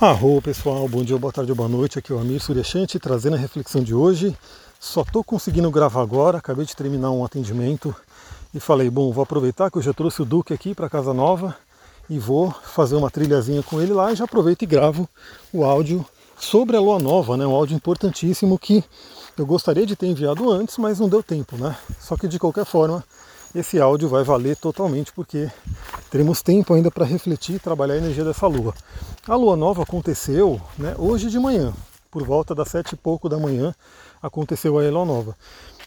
Arro pessoal, bom dia, boa tarde, boa noite. Aqui é o Amir Suryashanti trazendo a reflexão de hoje. Só estou conseguindo gravar agora, acabei de terminar um atendimento e falei, bom, vou aproveitar que eu já trouxe o Duque aqui para casa nova e vou fazer uma trilhazinha com ele lá e já aproveito e gravo o áudio sobre a lua nova, né? Um áudio importantíssimo que eu gostaria de ter enviado antes, mas não deu tempo, né? Só que de qualquer forma, esse áudio vai valer totalmente porque teremos tempo ainda para refletir e trabalhar a energia dessa lua. A lua nova aconteceu né, hoje de manhã, por volta das sete e pouco da manhã, aconteceu a lua nova.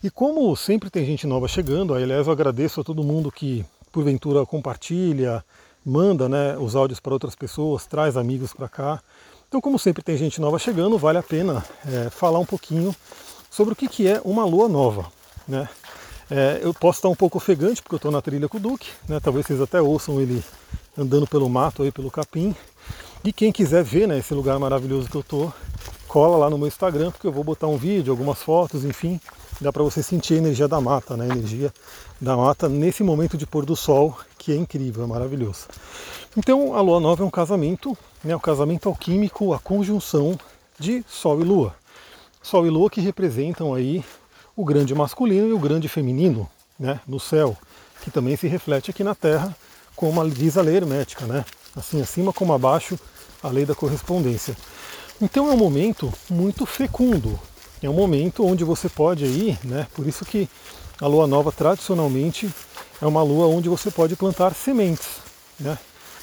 E como sempre tem gente nova chegando, aliás eu agradeço a todo mundo que porventura compartilha, manda né, os áudios para outras pessoas, traz amigos para cá. Então, como sempre tem gente nova chegando, vale a pena é, falar um pouquinho sobre o que, que é uma lua nova. Né? É, eu posso estar um pouco ofegante porque eu estou na trilha com o Duque, né? talvez vocês até ouçam ele andando pelo mato aí, pelo capim. E quem quiser ver né, esse lugar maravilhoso que eu estou, cola lá no meu Instagram, porque eu vou botar um vídeo, algumas fotos, enfim, dá para você sentir a energia da mata, né? a energia da mata nesse momento de pôr do sol, que é incrível, é maravilhoso. Então a lua nova é um casamento, né, um casamento alquímico, a conjunção de Sol e Lua. Sol e Lua que representam aí o grande masculino e o grande feminino né, no céu, que também se reflete aqui na Terra, como diz a lei hermética, né? assim acima como abaixo, a lei da correspondência. Então é um momento muito fecundo, é um momento onde você pode aí, né? Por isso que a lua nova tradicionalmente é uma lua onde você pode plantar sementes, né?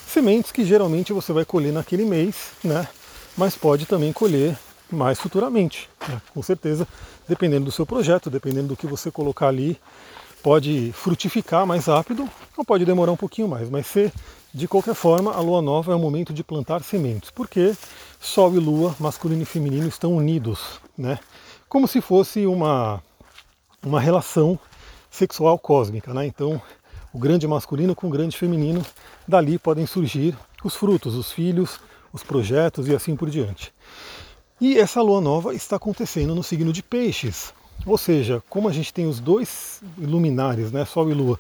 Sementes que geralmente você vai colher naquele mês, né? Mas pode também colher mais futuramente. Né? Com certeza, dependendo do seu projeto, dependendo do que você colocar ali, pode frutificar mais rápido ou pode demorar um pouquinho mais. Mas se, de qualquer forma, a lua nova é o momento de plantar sementes, porque Sol e Lua, masculino e feminino, estão unidos, né? Como se fosse uma, uma relação sexual cósmica, né? Então, o grande masculino com o grande feminino, dali podem surgir os frutos, os filhos, os projetos e assim por diante. E essa lua nova está acontecendo no signo de Peixes. Ou seja, como a gente tem os dois luminares, né, Sol e Lua,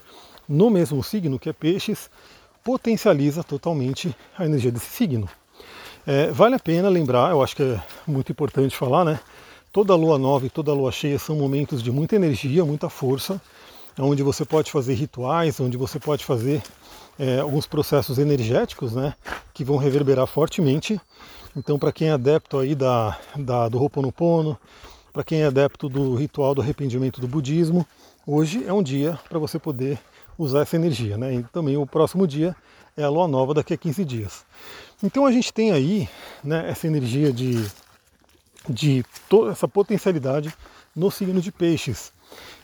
no mesmo signo, que é Peixes, potencializa totalmente a energia desse signo. É, vale a pena lembrar, eu acho que é muito importante falar, né? Toda lua nova e toda lua cheia são momentos de muita energia, muita força, onde você pode fazer rituais, onde você pode fazer é, alguns processos energéticos, né? Que vão reverberar fortemente então, para quem é adepto aí da, da, do Ho'oponopono, para quem é adepto do ritual do arrependimento do budismo, hoje é um dia para você poder usar essa energia. Né? E também o próximo dia é a lua nova daqui a 15 dias. Então a gente tem aí né, essa energia de, de toda essa potencialidade no signo de peixes.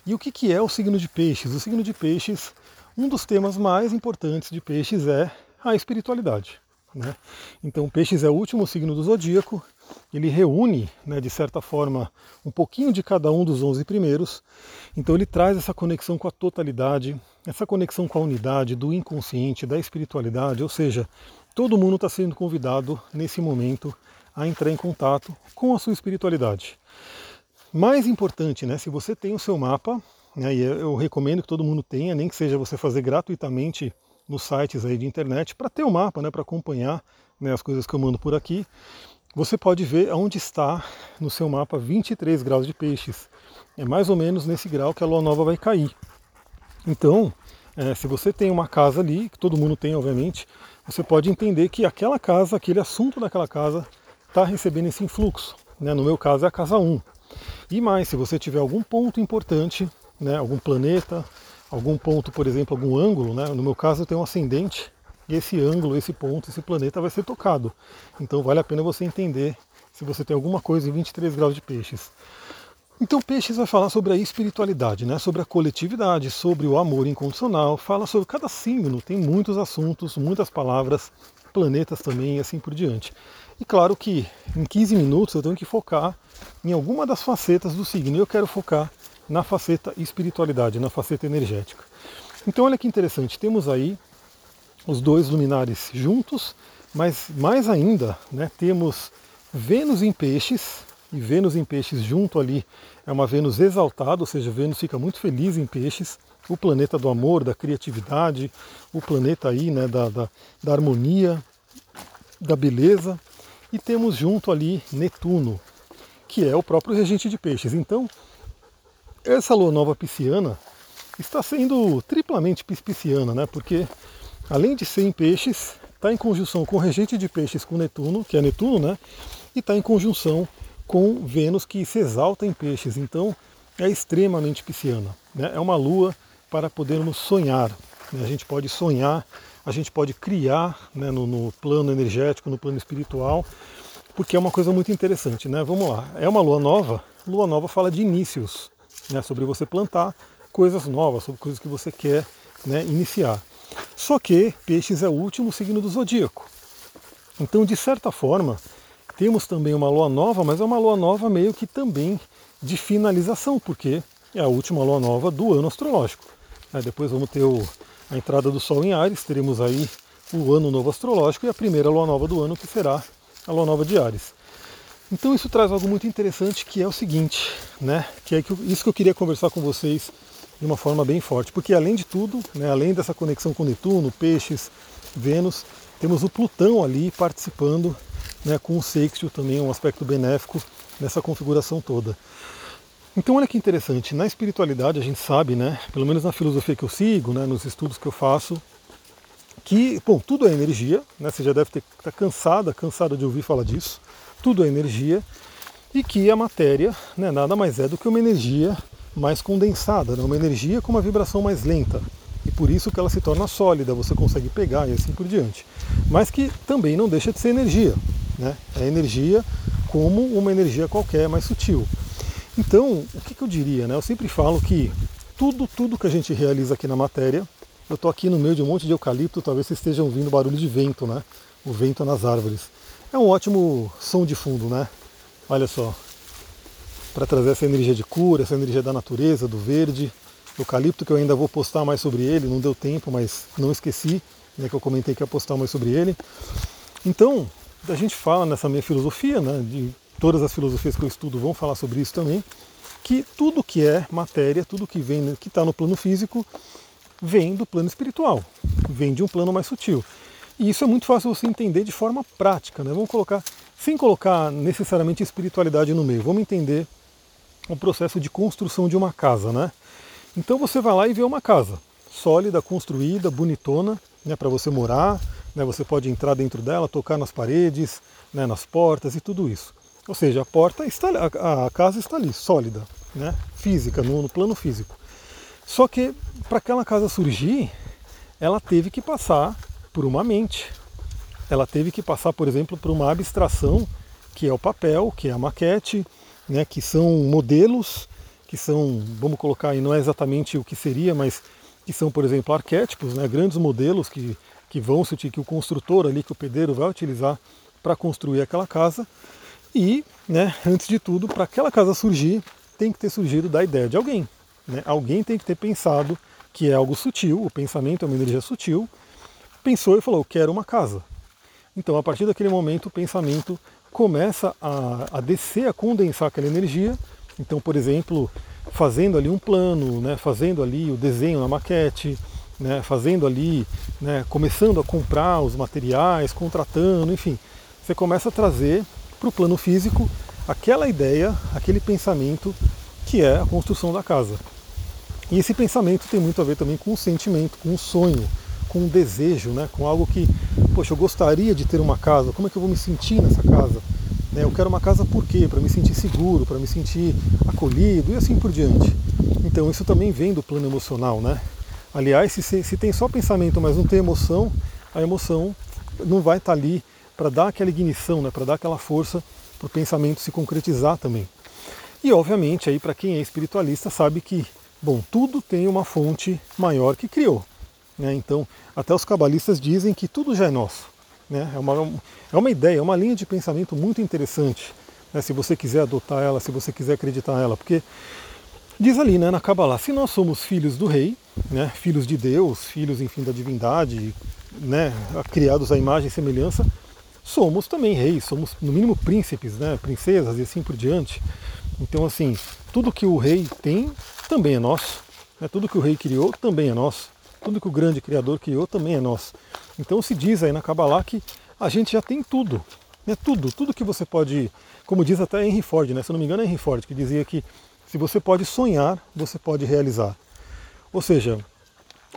E o que, que é o signo de peixes? O signo de peixes, um dos temas mais importantes de peixes é a espiritualidade. Né? Então, Peixes é o último signo do zodíaco, ele reúne, né, de certa forma, um pouquinho de cada um dos 11 primeiros. Então, ele traz essa conexão com a totalidade, essa conexão com a unidade do inconsciente, da espiritualidade, ou seja, todo mundo está sendo convidado nesse momento a entrar em contato com a sua espiritualidade. Mais importante, né, se você tem o seu mapa, né, e eu recomendo que todo mundo tenha, nem que seja você fazer gratuitamente nos sites aí de internet para ter o um mapa, né, para acompanhar né, as coisas que eu mando por aqui. Você pode ver onde está no seu mapa 23 graus de peixes. É mais ou menos nesse grau que a lua nova vai cair. Então, é, se você tem uma casa ali, que todo mundo tem, obviamente, você pode entender que aquela casa, aquele assunto daquela casa, está recebendo esse influxo. Né? No meu caso é a casa 1. E mais, se você tiver algum ponto importante, né, algum planeta, algum ponto, por exemplo, algum ângulo, né? no meu caso eu tenho um ascendente, e esse ângulo, esse ponto, esse planeta vai ser tocado. Então vale a pena você entender se você tem alguma coisa em 23 graus de peixes. Então Peixes vai falar sobre a espiritualidade, né? sobre a coletividade, sobre o amor incondicional, fala sobre cada signo, tem muitos assuntos, muitas palavras, planetas também e assim por diante. E claro que em 15 minutos eu tenho que focar em alguma das facetas do signo. Eu quero focar na faceta espiritualidade, na faceta energética. Então olha que interessante, temos aí os dois luminares juntos, mas mais ainda, né, temos Vênus em peixes, e Vênus em peixes junto ali é uma Vênus exaltada, ou seja, Vênus fica muito feliz em peixes, o planeta do amor, da criatividade, o planeta aí né, da, da, da harmonia, da beleza. e temos junto ali Netuno, que é o próprio regente de peixes. Então, essa lua nova pisciana está sendo triplamente pisciana, né? Porque além de ser em peixes, está em conjunção com o regente de peixes com Netuno, que é Netuno, né? E está em conjunção com Vênus, que se exalta em peixes. Então, é extremamente pisciana. Né? É uma lua para podermos sonhar. Né? A gente pode sonhar, a gente pode criar né, no, no, plano energético, no plano espiritual, porque é uma coisa muito interessante. Né? Vamos lá, é uma lua nova. Lua nova fala de inícios, né? sobre você plantar coisas novas, sobre coisas que você quer né, iniciar. Só que Peixes é o último signo do zodíaco. Então, de certa forma, temos também uma lua nova, mas é uma lua nova meio que também de finalização, porque é a última lua nova do ano astrológico. Aí depois vamos ter o, a entrada do Sol em Ares, teremos aí o ano novo astrológico e a primeira lua nova do ano, que será a lua nova de Ares. Então isso traz algo muito interessante que é o seguinte, né? Que é isso que eu queria conversar com vocês de uma forma bem forte, porque além de tudo, né, além dessa conexão com Netuno, Peixes, Vênus, temos o Plutão ali participando né, com o sextil também, um aspecto benéfico nessa configuração toda. Então olha que interessante, na espiritualidade a gente sabe, né, pelo menos na filosofia que eu sigo, né, nos estudos que eu faço, que, bom, tudo é energia, né, você já deve estar tá cansada, cansada de ouvir falar disso, tudo é energia, e que a matéria né, nada mais é do que uma energia mais condensada, né, uma energia com uma vibração mais lenta, e por isso que ela se torna sólida, você consegue pegar e assim por diante. Mas que também não deixa de ser energia, né? É energia como uma energia qualquer mais sutil. Então, o que, que eu diria? Né? Eu sempre falo que tudo, tudo que a gente realiza aqui na matéria, eu estou aqui no meio de um monte de eucalipto, talvez vocês estejam ouvindo barulho de vento, né? O vento nas árvores. É um ótimo som de fundo, né? Olha só. Para trazer essa energia de cura, essa energia da natureza, do verde. O eucalipto que eu ainda vou postar mais sobre ele, não deu tempo, mas não esqueci, né, que eu comentei que ia postar mais sobre ele. Então, a gente fala nessa minha filosofia, né, de todas as filosofias que eu estudo vão falar sobre isso também, que tudo que é matéria, tudo que vem, que está no plano físico, vem do plano espiritual, vem de um plano mais sutil. E isso é muito fácil você entender de forma prática, né? Vamos colocar, sem colocar necessariamente espiritualidade no meio, vamos entender o processo de construção de uma casa, né? Então você vai lá e vê uma casa sólida, construída, bonitona, né, para você morar, né, você pode entrar dentro dela, tocar nas paredes, né, nas portas e tudo isso. Ou seja, a porta está, a, casa está ali, sólida, né, física, no, no plano físico. Só que para aquela casa surgir, ela teve que passar por uma mente. Ela teve que passar, por exemplo, por uma abstração, que é o papel, que é a maquete, né, que são modelos, que são, vamos colocar aí, não é exatamente o que seria, mas que são, por exemplo, arquétipos, né, grandes modelos que que vão se que o construtor ali, que o pedreiro vai utilizar para construir aquela casa. E, né, antes de tudo, para aquela casa surgir, tem que ter surgido da ideia de alguém. Né? Alguém tem que ter pensado que é algo sutil, o pensamento é uma energia sutil, pensou e falou, quero uma casa. Então, a partir daquele momento, o pensamento começa a, a descer, a condensar aquela energia. Então, por exemplo, fazendo ali um plano, né, fazendo ali o desenho na maquete, né, fazendo ali, né, começando a comprar os materiais, contratando, enfim, você começa a trazer para o plano físico aquela ideia, aquele pensamento que é a construção da casa. E esse pensamento tem muito a ver também com o sentimento, com o sonho, com o desejo, né, com algo que, poxa, eu gostaria de ter uma casa, como é que eu vou me sentir nessa casa? Né, eu quero uma casa por quê? Para me sentir seguro, para me sentir acolhido e assim por diante. Então isso também vem do plano emocional, né? Aliás, se, se tem só pensamento, mas não tem emoção, a emoção não vai estar tá ali para dar aquela ignição, né, para dar aquela força para o pensamento se concretizar também. E obviamente aí para quem é espiritualista sabe que, bom, tudo tem uma fonte maior que criou. Né? Então, até os cabalistas dizem que tudo já é nosso. Né? É, uma, é uma ideia, é uma linha de pensamento muito interessante. Né? Se você quiser adotar ela, se você quiser acreditar nela, porque diz ali né, na Kabbalah, se nós somos filhos do rei, né, filhos de Deus, filhos, enfim, da divindade, né, criados à imagem e semelhança, somos também reis, somos no mínimo príncipes, né, princesas e assim por diante. Então, assim, tudo que o rei tem também é nosso. Né, tudo que o rei criou também é nosso. Tudo que o grande criador criou também é nosso. Então se diz aí na Kabbalah que a gente já tem tudo. Né? Tudo, tudo que você pode, como diz até Henry Ford, né? se eu não me engano é Henry Ford, que dizia que se você pode sonhar, você pode realizar. Ou seja,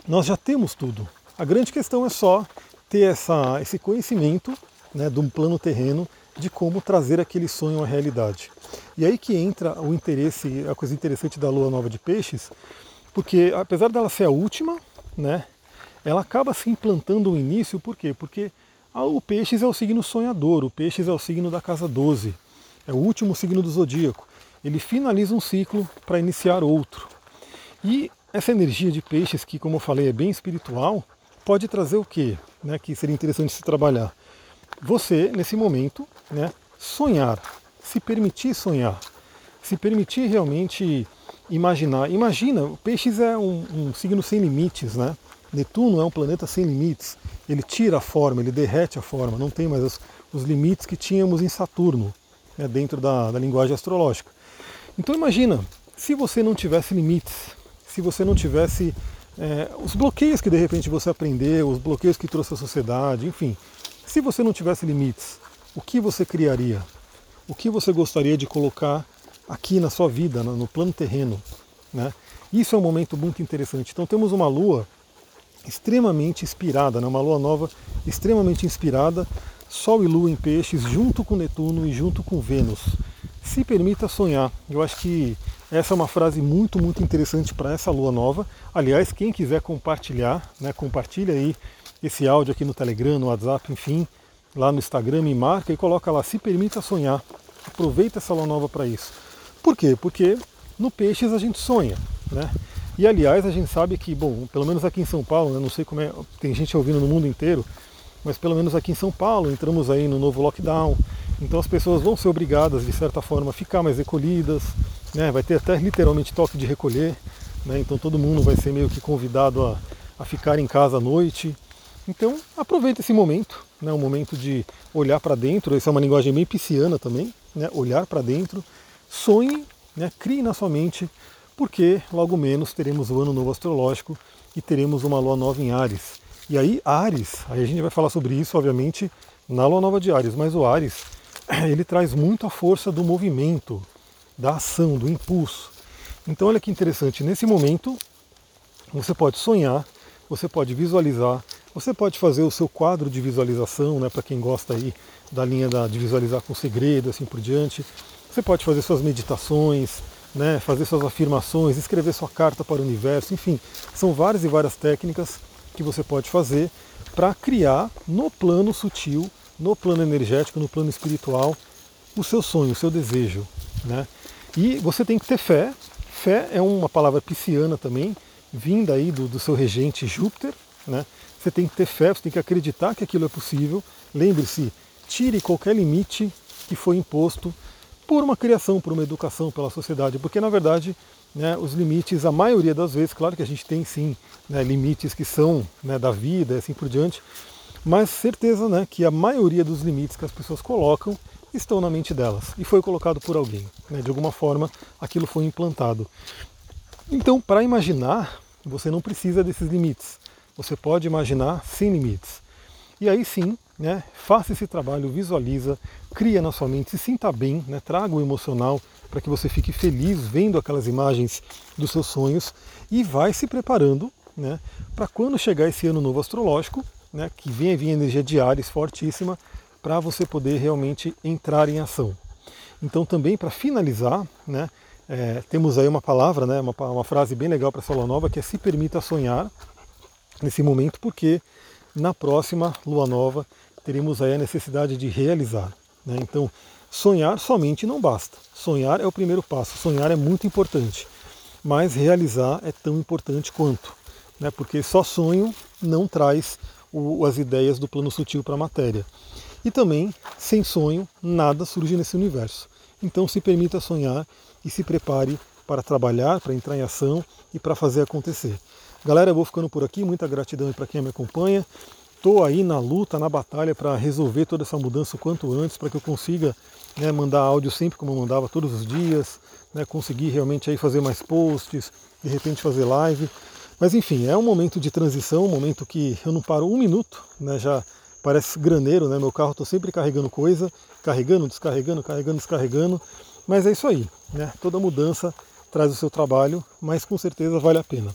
nós já temos tudo. A grande questão é só ter essa, esse conhecimento né, de um plano terreno de como trazer aquele sonho à realidade. E aí que entra o interesse, a coisa interessante da lua nova de peixes, porque apesar dela ser a última, né, ela acaba se implantando o início, por quê? Porque o peixes é o signo sonhador, o peixes é o signo da casa 12, é o último signo do zodíaco. Ele finaliza um ciclo para iniciar outro. E essa energia de peixes, que como eu falei é bem espiritual, pode trazer o quê? Né, que seria interessante se trabalhar. Você, nesse momento, né, sonhar, se permitir sonhar, se permitir realmente imaginar. Imagina, o peixes é um, um signo sem limites, né? Netuno é um planeta sem limites. Ele tira a forma, ele derrete a forma, não tem mais os, os limites que tínhamos em Saturno, né, dentro da, da linguagem astrológica. Então imagina, se você não tivesse limites, se você não tivesse é, os bloqueios que de repente você aprendeu, os bloqueios que trouxe a sociedade, enfim, se você não tivesse limites, o que você criaria? O que você gostaria de colocar aqui na sua vida, no plano terreno? Né? Isso é um momento muito interessante. Então temos uma lua extremamente inspirada, né? uma lua nova extremamente inspirada, Sol e Lua em peixes, junto com Netuno e junto com Vênus. Se permita sonhar. Eu acho que essa é uma frase muito, muito interessante para essa lua nova. Aliás, quem quiser compartilhar, né, compartilha aí esse áudio aqui no Telegram, no WhatsApp, enfim, lá no Instagram, me marca e coloca lá, se permita sonhar. Aproveita essa lua nova para isso. Por quê? Porque no Peixes a gente sonha, né? E aliás, a gente sabe que, bom, pelo menos aqui em São Paulo, né, não sei como é, tem gente ouvindo no mundo inteiro, mas pelo menos aqui em São Paulo entramos aí no novo lockdown, então as pessoas vão ser obrigadas, de certa forma, a ficar mais recolhidas, né, vai ter até literalmente toque de recolher, né, então todo mundo vai ser meio que convidado a, a ficar em casa à noite. Então aproveita esse momento, né, um momento de olhar para dentro, essa é uma linguagem bem pisciana também, né, olhar para dentro, sonhe, né, crie na sua mente porque logo menos teremos o ano novo astrológico e teremos uma lua nova em Ares. E aí Ares, aí a gente vai falar sobre isso, obviamente, na lua nova de Ares, mas o Ares, ele traz muito a força do movimento, da ação, do impulso. Então olha que interessante, nesse momento você pode sonhar, você pode visualizar, você pode fazer o seu quadro de visualização, né, para quem gosta aí da linha da, de visualizar com segredo, assim por diante. Você pode fazer suas meditações, né, fazer suas afirmações, escrever sua carta para o universo, enfim, são várias e várias técnicas que você pode fazer para criar no plano sutil, no plano energético, no plano espiritual, o seu sonho, o seu desejo. Né? E você tem que ter fé. Fé é uma palavra pisciana também, vinda aí do, do seu regente Júpiter. Né? Você tem que ter fé, você tem que acreditar que aquilo é possível. Lembre-se, tire qualquer limite que foi imposto por uma criação, por uma educação pela sociedade, porque na verdade né, os limites, a maioria das vezes, claro que a gente tem sim né, limites que são né, da vida e assim por diante, mas certeza né, que a maioria dos limites que as pessoas colocam estão na mente delas e foi colocado por alguém. Né, de alguma forma aquilo foi implantado. Então, para imaginar, você não precisa desses limites. Você pode imaginar sem limites. E aí sim, né, faça esse trabalho, visualiza, cria na sua mente, se sinta bem, né, traga o emocional para que você fique feliz vendo aquelas imagens dos seus sonhos e vai se preparando né, para quando chegar esse ano novo astrológico, né, que vem vir energia de Ares fortíssima, para você poder realmente entrar em ação. Então também para finalizar, né, é, temos aí uma palavra, né, uma, uma frase bem legal para essa lua nova que é se permita sonhar nesse momento, porque na próxima lua nova teremos aí a necessidade de realizar. Né? Então, sonhar somente não basta. Sonhar é o primeiro passo, sonhar é muito importante, mas realizar é tão importante quanto, né? porque só sonho não traz o, as ideias do plano sutil para a matéria. E também, sem sonho, nada surge nesse universo. Então, se permita sonhar e se prepare para trabalhar, para entrar em ação e para fazer acontecer. Galera, eu vou ficando por aqui. Muita gratidão para quem me acompanha estou aí na luta, na batalha para resolver toda essa mudança o quanto antes, para que eu consiga né, mandar áudio sempre como eu mandava todos os dias, né, conseguir realmente aí fazer mais posts, de repente fazer live. Mas enfim, é um momento de transição, um momento que eu não paro um minuto, né, já parece graneiro, né? Meu carro estou sempre carregando coisa, carregando, descarregando, carregando, descarregando. Mas é isso aí, né? Toda mudança traz o seu trabalho, mas com certeza vale a pena.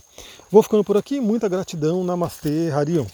Vou ficando por aqui, muita gratidão, Namastê, Harion.